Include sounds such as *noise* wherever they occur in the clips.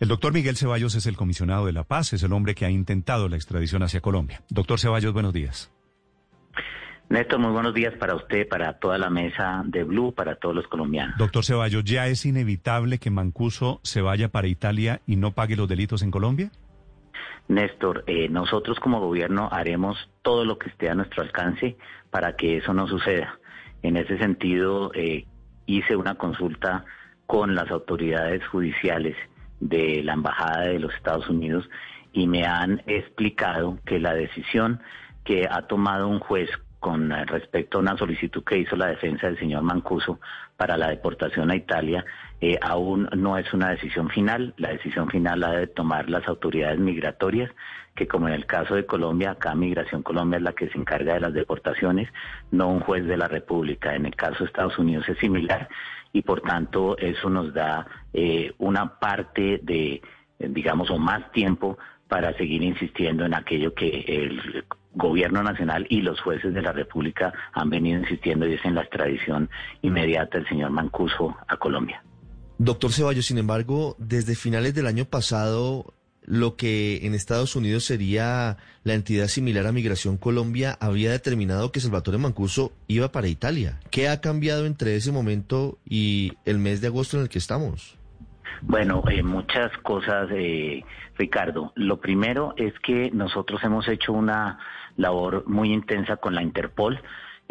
El doctor Miguel Ceballos es el comisionado de la paz, es el hombre que ha intentado la extradición hacia Colombia. Doctor Ceballos, buenos días. Néstor, muy buenos días para usted, para toda la mesa de Blue, para todos los colombianos. Doctor Ceballos, ¿ya es inevitable que Mancuso se vaya para Italia y no pague los delitos en Colombia? Néstor, eh, nosotros como gobierno haremos todo lo que esté a nuestro alcance para que eso no suceda. En ese sentido, eh, hice una consulta con las autoridades judiciales de la Embajada de los Estados Unidos y me han explicado que la decisión que ha tomado un juez con respecto a una solicitud que hizo la defensa del señor Mancuso para la deportación a Italia, eh, aún no es una decisión final. La decisión final la debe tomar las autoridades migratorias, que como en el caso de Colombia, acá Migración Colombia es la que se encarga de las deportaciones, no un juez de la República. En el caso de Estados Unidos es similar y por tanto eso nos da eh, una parte de, digamos, o más tiempo para seguir insistiendo en aquello que el gobierno nacional y los jueces de la República han venido insistiendo y es en la extradición inmediata del señor Mancuso a Colombia. Doctor Ceballos, sin embargo, desde finales del año pasado, lo que en Estados Unidos sería la entidad similar a Migración Colombia había determinado que Salvatore Mancuso iba para Italia. ¿Qué ha cambiado entre ese momento y el mes de agosto en el que estamos? Bueno, eh, muchas cosas, eh, Ricardo. Lo primero es que nosotros hemos hecho una labor muy intensa con la Interpol.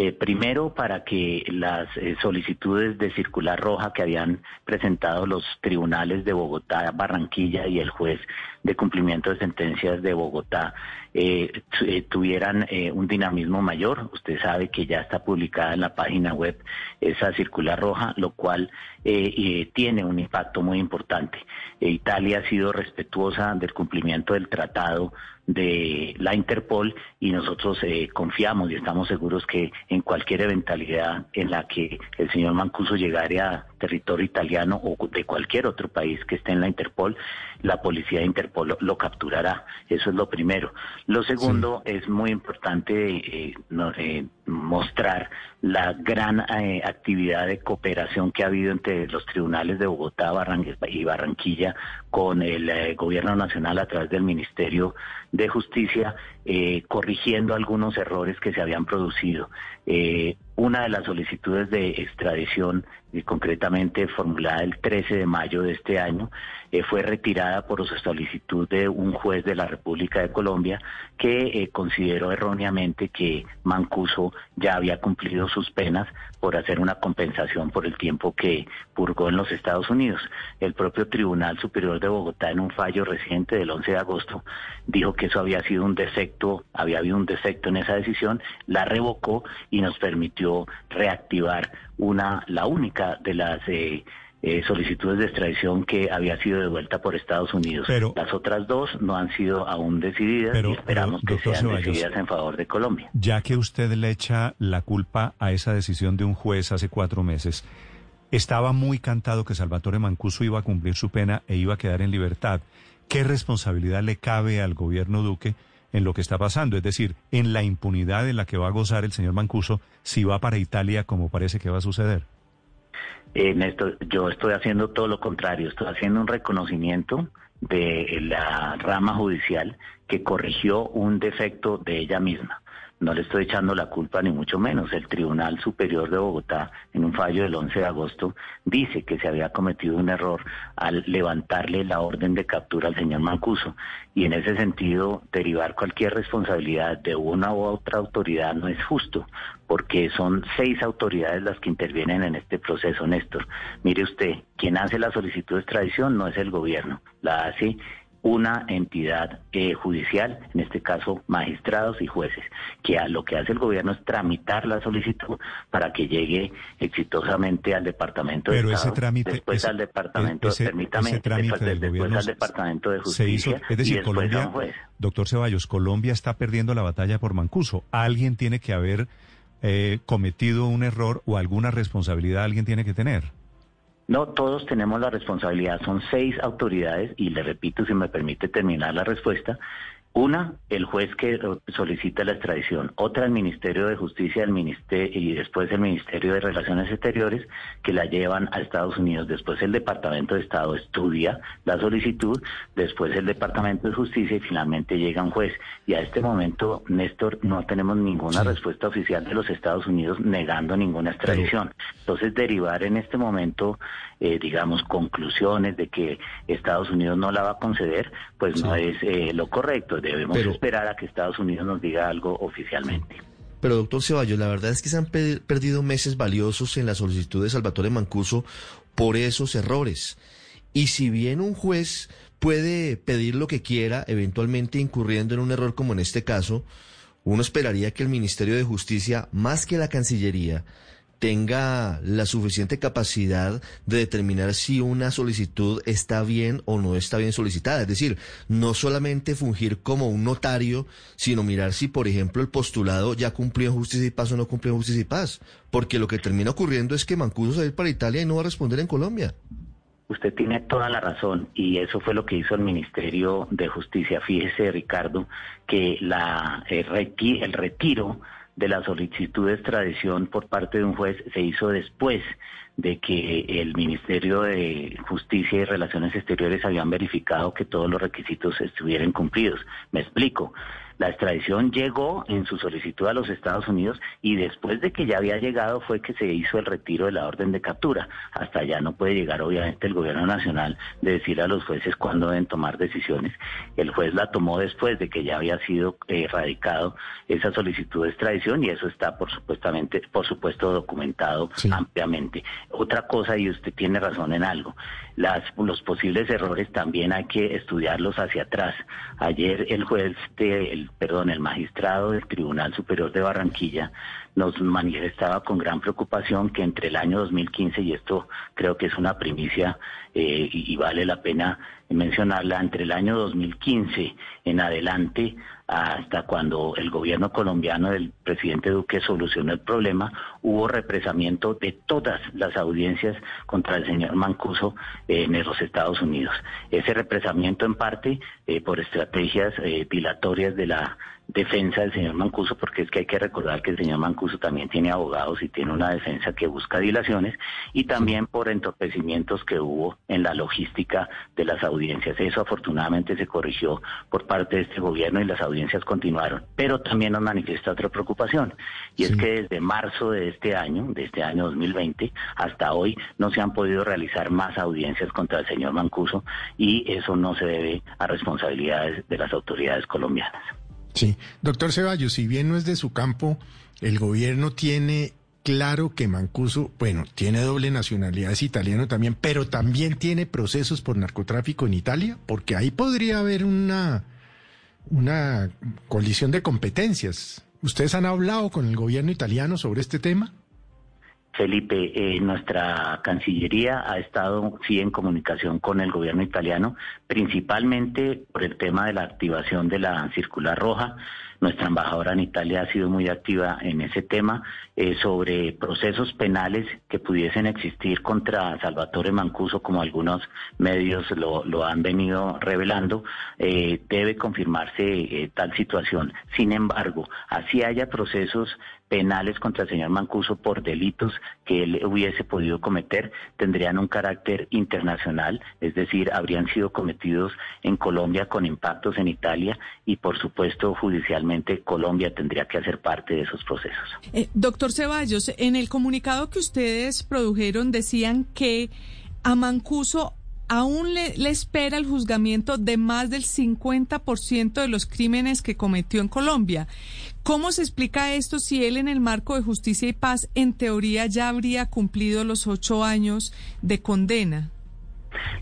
Eh, primero, para que las eh, solicitudes de circular roja que habían presentado los tribunales de Bogotá, Barranquilla y el juez de cumplimiento de sentencias de Bogotá eh, tuvieran un dinamismo mayor. Usted sabe que ya está publicada en la página web esa circular roja, lo cual tiene un impacto muy importante. Italia ha sido respetuosa del cumplimiento del tratado de la Interpol y nosotros confiamos y estamos seguros que en cualquier eventualidad en la que el señor Mancuso llegara a territorio italiano o de cualquier otro país que esté en la Interpol, la policía de Interpol lo, capturará. Eso es lo primero. Lo segundo es muy importante eh, eh, mostrar la gran eh, actividad de cooperación que ha habido entre los tribunales de Bogotá y Barranquilla con el gobierno nacional a través del Ministerio de Justicia, corrigiendo algunos errores que se habían producido. una de las solicitudes de extradición, concretamente formulada el 13 de mayo de este año, fue retirada por solicitud de un juez de la República de Colombia que eh, consideró erróneamente que Mancuso ya había cumplido sus penas por hacer una compensación por el tiempo que purgó en los Estados Unidos. El propio Tribunal Superior de Bogotá en un fallo reciente del 11 de agosto dijo que eso había sido un defecto, había habido un defecto en esa decisión, la revocó y nos permitió reactivar una la única de las eh, eh, solicitudes de extradición que había sido devuelta por Estados Unidos. Pero, Las otras dos no han sido aún decididas y esperamos que sean decididas en favor de Colombia. Ya que usted le echa la culpa a esa decisión de un juez hace cuatro meses, estaba muy cantado que Salvatore Mancuso iba a cumplir su pena e iba a quedar en libertad. ¿Qué responsabilidad le cabe al gobierno Duque en lo que está pasando? Es decir, en la impunidad en la que va a gozar el señor Mancuso si va para Italia como parece que va a suceder. En esto, yo estoy haciendo todo lo contrario, estoy haciendo un reconocimiento de la rama judicial que corrigió un defecto de ella misma. No le estoy echando la culpa ni mucho menos. El Tribunal Superior de Bogotá, en un fallo del 11 de agosto, dice que se había cometido un error al levantarle la orden de captura al señor Mancuso. Y en ese sentido, derivar cualquier responsabilidad de una u otra autoridad no es justo, porque son seis autoridades las que intervienen en este proceso, Néstor. Mire usted, quien hace la solicitud de extradición no es el gobierno, la hace una entidad eh, judicial, en este caso magistrados y jueces, que a lo que hace el gobierno es tramitar la solicitud para que llegue exitosamente al departamento de ese trámite, después al departamento, permítame, después, al departamento de justicia es decir, Colombia, doctor Ceballos, Colombia está perdiendo la batalla por Mancuso. Alguien tiene que haber eh, cometido un error o alguna responsabilidad alguien tiene que tener. No, todos tenemos la responsabilidad. Son seis autoridades y le repito, si me permite terminar la respuesta, Una, el juez que solicita la extradición. Otra, el Ministerio de Justicia el ministerio, y después el Ministerio de Relaciones Exteriores que la llevan a Estados Unidos. Después el Departamento de Estado estudia la solicitud. Después el Departamento de Justicia y finalmente llega un juez. Y a este momento, Néstor, no tenemos ninguna respuesta oficial de los Estados Unidos negando ninguna extradición. Entonces, derivar en este momento, eh, digamos, conclusiones de que Estados Unidos no la va a conceder, pues no es eh, lo correcto debemos esperar a que Estados Unidos nos diga algo oficialmente. Pero doctor Ceballos, la verdad es que se han perdido meses valiosos en la solicitud de Salvatore Mancuso por esos errores. Y si bien un juez puede pedir lo que quiera, eventualmente incurriendo en un error como en este caso, uno esperaría que el Ministerio de Justicia, más que la Cancillería, tenga la suficiente capacidad de determinar si una solicitud está bien o no está bien solicitada. Es decir, no solamente fungir como un notario, sino mirar si, por ejemplo, el postulado ya cumplió justicia y paz o no cumplió justicia y paz. Porque lo que termina ocurriendo es que Mancuso se va a ir para Italia y no va a responder en Colombia. Usted tiene toda la razón y eso fue lo que hizo el Ministerio de Justicia. Fíjese, Ricardo, que la, eh, el retiro de la solicitud de extradición por parte de un juez se hizo después de que el Ministerio de Justicia y Relaciones Exteriores habían verificado que todos los requisitos estuvieran cumplidos. Me explico. La extradición llegó en su solicitud a los Estados Unidos y después de que ya había llegado fue que se hizo el retiro de la orden de captura. Hasta allá no puede llegar obviamente el gobierno nacional de decir a los jueces cuándo deben tomar decisiones. El juez la tomó después de que ya había sido erradicado esa solicitud de extradición y eso está por supuestamente, por supuesto documentado ampliamente. Otra cosa y usted tiene razón en algo. Las, los posibles errores también hay que estudiarlos hacia atrás. Ayer el juez de, perdón, el magistrado del Tribunal Superior de Barranquilla nos manifestaba con gran preocupación que entre el año 2015, y esto creo que es una primicia eh, y, vale la pena mencionarla, entre el año 2015 en adelante hasta cuando el gobierno colombiano del presidente Duque solucionó el problema, hubo represamiento de todas las audiencias contra el señor Mancuso en los Estados Unidos. Ese represamiento en parte eh, por estrategias eh, dilatorias de la defensa del señor Mancuso, porque es que hay que recordar que el señor Mancuso también tiene abogados y tiene una defensa que busca dilaciones, y también por entorpecimientos que hubo en la logística de las audiencias. Eso afortunadamente se corrigió por parte de este gobierno y las audiencias continuaron. Pero también nos manifiesta otra preocupación, y es que desde marzo de este año, de este año 2020, hasta hoy no se han podido realizar más audiencias contra el señor Mancuso, y eso no se debe a responsabilidades de las autoridades colombianas. Sí, doctor Ceballos, si bien no es de su campo, el gobierno tiene claro que Mancuso, bueno, tiene doble nacionalidad, es italiano también, pero también tiene procesos por narcotráfico en Italia, porque ahí podría haber una, una de competencias. ¿Ustedes han hablado con el gobierno italiano sobre este tema? Felipe, eh, nuestra Cancillería ha estado sí en comunicación con el gobierno italiano, principalmente por el tema de la activación de la circular roja. Nuestra embajadora en Italia ha sido muy activa en ese tema eh, sobre procesos penales que pudiesen existir contra Salvatore Mancuso, como algunos medios lo, han venido revelando. Eh, debe confirmarse eh, tal situación. Sin embargo, así haya procesos penales contra el señor Mancuso por delitos que él hubiese podido cometer tendrían un carácter internacional, es decir, habrían sido cometidos en Colombia con impactos en Italia y por supuesto judicialmente Colombia tendría que hacer parte de esos procesos. Eh, doctor Ceballos, en el comunicado que ustedes produjeron decían que a Mancuso aún le, espera el juzgamiento de más del 50% de los crímenes que cometió en Colombia. ¿Cómo se explica esto si él en el marco de justicia y paz en teoría ya habría cumplido los ocho años de condena?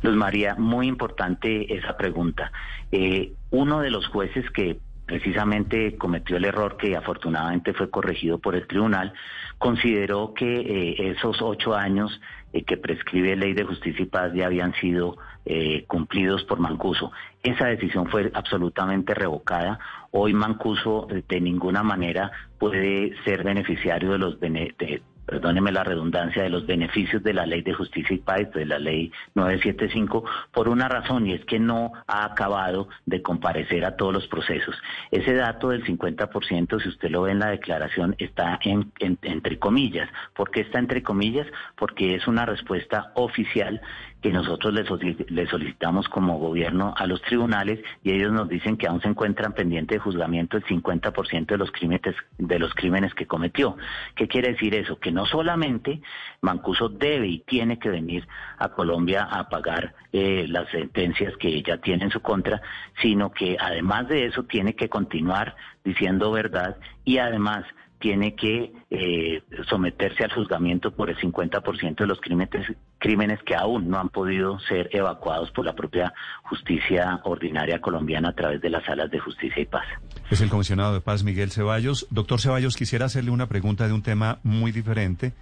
Luz María, muy importante esa pregunta. Eh, uno de los jueces que precisamente cometió el error que afortunadamente fue corregido por el tribunal, consideró que eh, esos ocho años eh, que prescribe Ley de Justicia y Paz ya habían sido eh, cumplidos por Mancuso. Esa decisión fue absolutamente revocada. Hoy Mancuso de ninguna manera puede ser beneficiario de los de, perdóneme la redundancia, de los beneficios de la ley de justicia y paz, de la ley 975, por una razón y es que no ha acabado de comparecer a todos los procesos. Ese dato del 50%, si usted lo ve en la declaración, está en, entre comillas. ¿Por qué está entre comillas? Porque es una respuesta oficial que nosotros le, solicitamos como gobierno a los tribunales y ellos nos dicen que aún se encuentran pendientes de juzgamiento el 50% de los crímenes de los crímenes que cometió. ¿Qué quiere decir eso? Que no solamente Mancuso debe y tiene que venir a Colombia a pagar eh, las sentencias que ella tiene en su contra, sino que además de eso tiene que continuar diciendo verdad y además tiene que eh, someterse al juzgamiento por el 50% de los crímenes, crímenes que aún no han podido ser evacuados por la propia justicia ordinaria colombiana a través de las salas de justicia y paz. Es el comisionado de paz Miguel Ceballos. Doctor Ceballos, quisiera hacerle una pregunta de un tema muy diferente,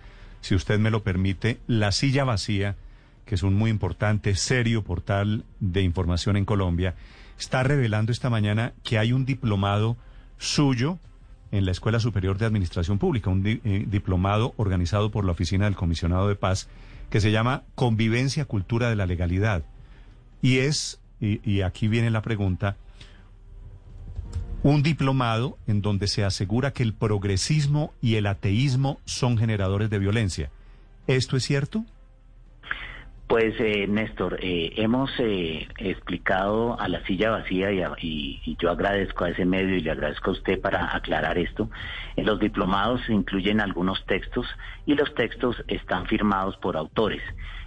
si usted me lo permite. La silla vacía, que es un muy importante, serio portal de información en Colombia, está revelando esta mañana que hay un diplomado suyo en la Escuela Superior de Administración Pública, un eh, diplomado organizado por la Oficina del Comisionado de Paz que se llama Convivencia Cultura de la Legalidad. Y es, y aquí viene la pregunta, un diplomado en donde se asegura que el progresismo y el ateísmo son generadores de violencia. ¿Esto es cierto? Pues eh, Néstor, eh, hemos eh, explicado a la silla vacía y, yo agradezco a ese medio y le agradezco a usted para aclarar esto. En los diplomados se incluyen algunos textos y los textos están firmados por autores.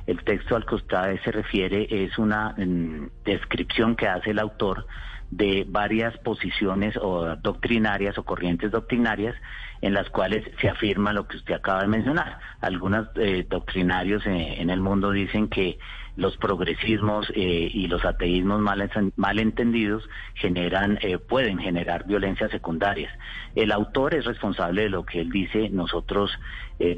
El texto al que usted se refiere es una mm, descripción que hace el autor de varias posiciones o doctrinarias o corrientes doctrinarias en las cuales se afirma lo que usted acaba de mencionar. Algunos eh, doctrinarios eh, en el mundo dicen que los progresismos eh, y los ateísmos mal, mal entendidos generan, pueden generar violencias secundarias. El autor es responsable de lo que él dice. Nosotros,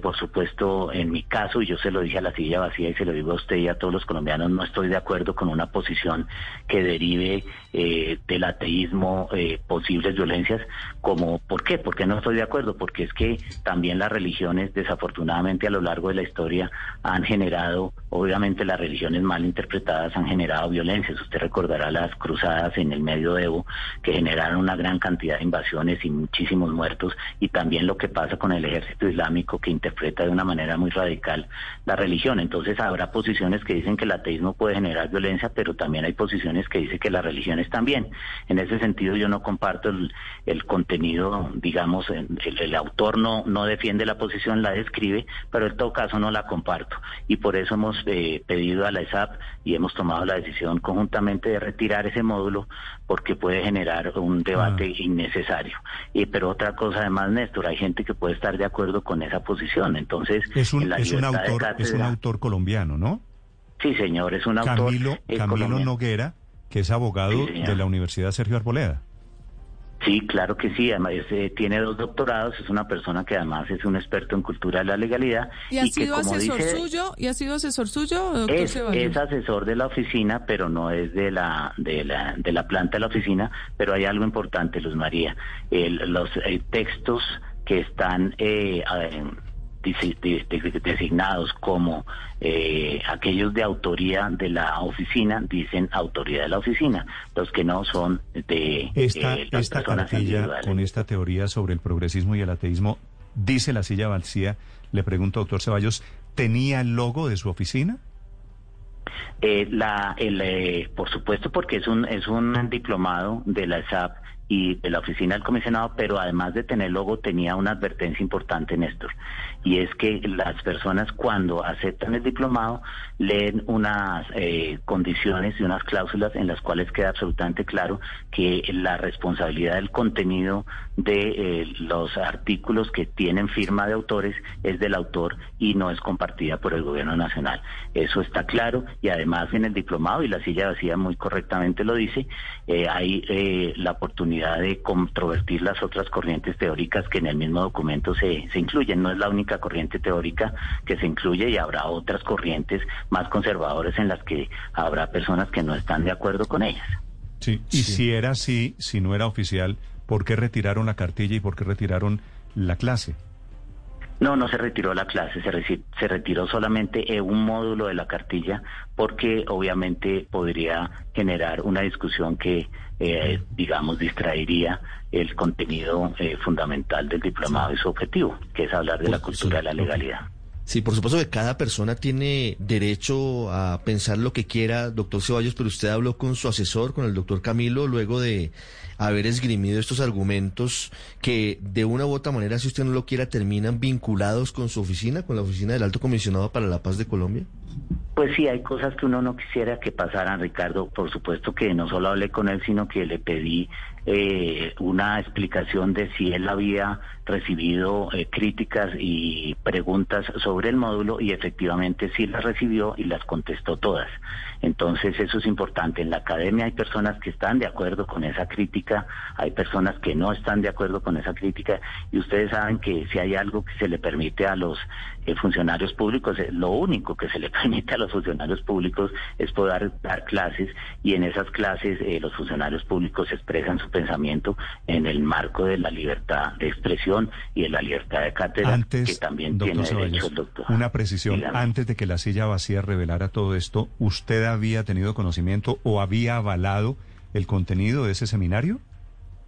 por supuesto, en mi caso, y yo se lo dije a la silla vacía y se lo digo a usted y a todos los colombianos, no estoy de acuerdo con una posición que derive del ateísmo posibles violencias. Como, ¿Por qué? Porque no estoy de acuerdo porque es que también las religiones, desafortunadamente a lo largo de la historia, han generado, obviamente las religiones mal interpretadas han generado violencias. Usted recordará las cruzadas en el medioevo que generaron una gran cantidad de invasiones y muchísimos muertos, y también lo que pasa con el ejército islámico que interpreta de una manera muy radical la religión. Entonces habrá posiciones que dicen que el ateísmo puede generar violencia, pero también hay posiciones que dicen que las religiones también. En ese sentido yo no comparto el, el contenido, digamos, el, el autor no, no defiende la posición, la describe, pero en todo caso no la comparto. Y por eso hemos eh, pedido a la ESAP y hemos tomado la decisión conjuntamente de retirar ese módulo porque puede generar un debate ah. innecesario. Y, pero otra cosa además, Néstor, hay gente que puede estar de acuerdo con esa posición. Entonces, es un, es un autor, es un autor colombiano, ¿no? Sí, señor, es un autor. Camilo, Camilo Noguera, que es abogado de la Universidad Sergio Arboleda. Sí, claro que sí. Además, eh, tiene dos doctorados. Es una persona que además es un experto en cultura de la legalidad. ¿Y ha sido asesor suyo? ¿Y ha sido asesor suyo? Doctor es, es, asesor de la oficina, pero no es de la de la de la planta de la oficina. Pero hay algo importante, Luz María. los eh, textos que están eh, designados como eh, aquellos de autoría de la oficina dicen autoridad de la oficina, los que no son de esta, eh, esta cartilla con esta teoría sobre el progresismo y el ateísmo, dice la silla vacía, le pregunto, doctor Ceballos, ¿tenía el logo de su oficina? Eh, la, el, por supuesto, porque es un, es un diplomado de la SAP y la oficina del comisionado, pero además de tener logo tenía una advertencia importante, Néstor, y es que las personas cuando aceptan el diplomado leen unas eh, condiciones y unas cláusulas en las cuales queda absolutamente claro que la responsabilidad del contenido de eh, los artículos que tienen firma de autores es del autor y no es compartida por el gobierno nacional. Eso está claro y además en el diplomado, y la silla vacía muy correctamente lo dice, eh, hay la oportunidad de controvertir las otras corrientes teóricas que en el mismo documento se, se incluyen. No es la única corriente teórica que se incluye y habrá otras corrientes más conservadoras en las que habrá personas que no están de acuerdo con ellas. Sí, y si era así, si no era oficial, ¿por qué retiraron la cartilla y por qué retiraron la clase? No, no se retiró la clase, se, se retiró solamente un módulo de la cartilla porque obviamente podría generar una discusión que, eh, digamos, distraería el contenido eh, fundamental del diplomado y su objetivo, que es hablar de la cultura de la legalidad. Sí, por supuesto que cada persona tiene derecho a pensar lo que quiera, doctor Ceballos, pero usted habló con su asesor, con el doctor Camilo, luego de haber esgrimido estos argumentos que de una u otra manera, si usted no lo quiera, terminan vinculados con su oficina, con la oficina del Alto Comisionado para la Paz de Colombia. Pues sí, hay cosas que uno no quisiera que pasaran, Ricardo. Por supuesto que no solo hablé con él, sino que le pedí eh, una explicación de si él había recibido eh, críticas y preguntas sobre el módulo y efectivamente sí las recibió y las contestó todas. Entonces eso es importante. En la academia hay personas que están de acuerdo con esa crítica, hay personas que no están de acuerdo con esa crítica y ustedes saben que si hay algo que se le permite a los eh, funcionarios públicos, lo único que se le permite a los funcionarios públicos es poder dar clases y en esas clases los funcionarios públicos expresan su pensamiento en el marco de la libertad de expresión y de la libertad de cátedra que también tiene derecho el doctor. Una precisión, antes de que la silla vacía revelara todo esto, ¿usted había tenido conocimiento o había avalado el contenido de ese seminario?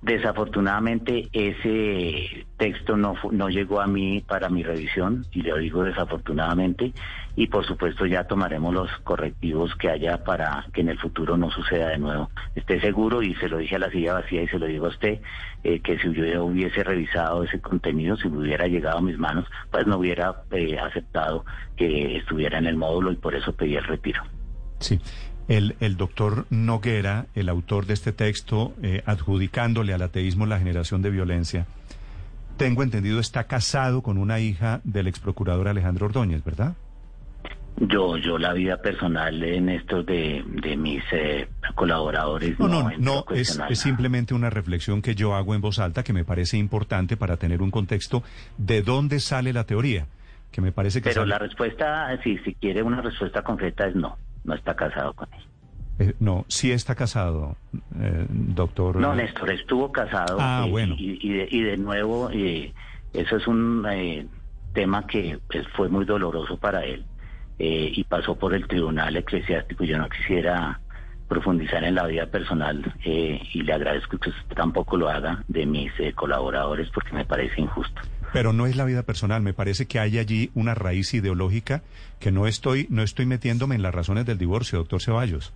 Desafortunadamente ese texto no, no llegó a mí para mi revisión, y le digo desafortunadamente, y por supuesto ya tomaremos los correctivos que haya para que en el futuro no suceda de nuevo. Esté seguro, y se lo dije a la silla vacía y se lo digo a usted, eh, que si yo hubiese revisado ese contenido, si hubiera llegado a mis manos, pues no hubiera eh, aceptado que estuviera en el módulo y por eso pedí el retiro. Sí. El, el, doctor Noguera, el autor de este texto, eh, adjudicándole al ateísmo la generación de violencia, tengo entendido, está casado con una hija del ex procurador Alejandro Ordóñez, ¿verdad? Yo, yo la vida personal en estos de, de mis eh, colaboradores. No, no, no, es, es, simplemente una reflexión que yo hago en voz alta que me parece importante para tener un contexto de dónde sale la teoría, que me parece que... Pero la respuesta, si, si quiere una respuesta concreta es no no está casado con ella. Eh, no, sí está casado, eh, doctor. No, Néstor, estuvo casado. Ah, bueno. Y, de, nuevo, eso es un eh, tema que pues, fue muy doloroso para él y pasó por el tribunal eclesiástico. Yo no quisiera profundizar en la vida personal y le agradezco que usted tampoco lo haga de mis colaboradores porque me parece injusto. Pero no es la vida personal, me parece que hay allí una raíz ideológica que no estoy, no estoy metiéndome en las razones del divorcio, doctor Ceballos.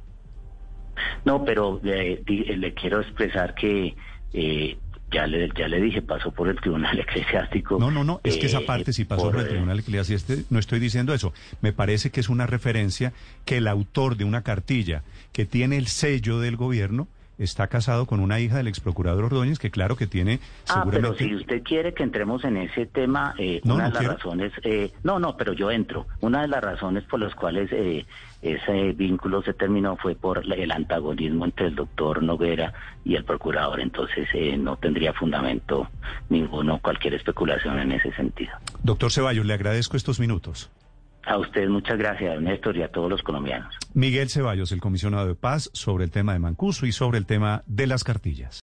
No, pero eh, le quiero expresar que eh, ya le, ya le dije, pasó por el Tribunal *laughs* Eclesiástico. No, no, no, es que esa eh, parte sí pasó por, el Tribunal Eclesiástico, no estoy diciendo eso. Me parece que es una referencia que el autor de una cartilla que tiene el sello del gobierno está casado con una hija del ex procurador Ordóñez, que claro que tiene Ah, pero si usted quiere que entremos en ese tema, eh, una de las razones... Eh, no, no, pero yo entro. Una de las razones por las cuales eh, ese vínculo se terminó fue por el antagonismo entre el doctor Noguera y el procurador. Entonces no tendría fundamento ninguno, cualquier especulación en ese sentido. Doctor Ceballos, le agradezco estos minutos. A usted muchas gracias, Néstor, y a todos los colombianos. Miguel Ceballos, el comisionado de paz, sobre el tema de Mancuso y sobre el tema de las cartillas.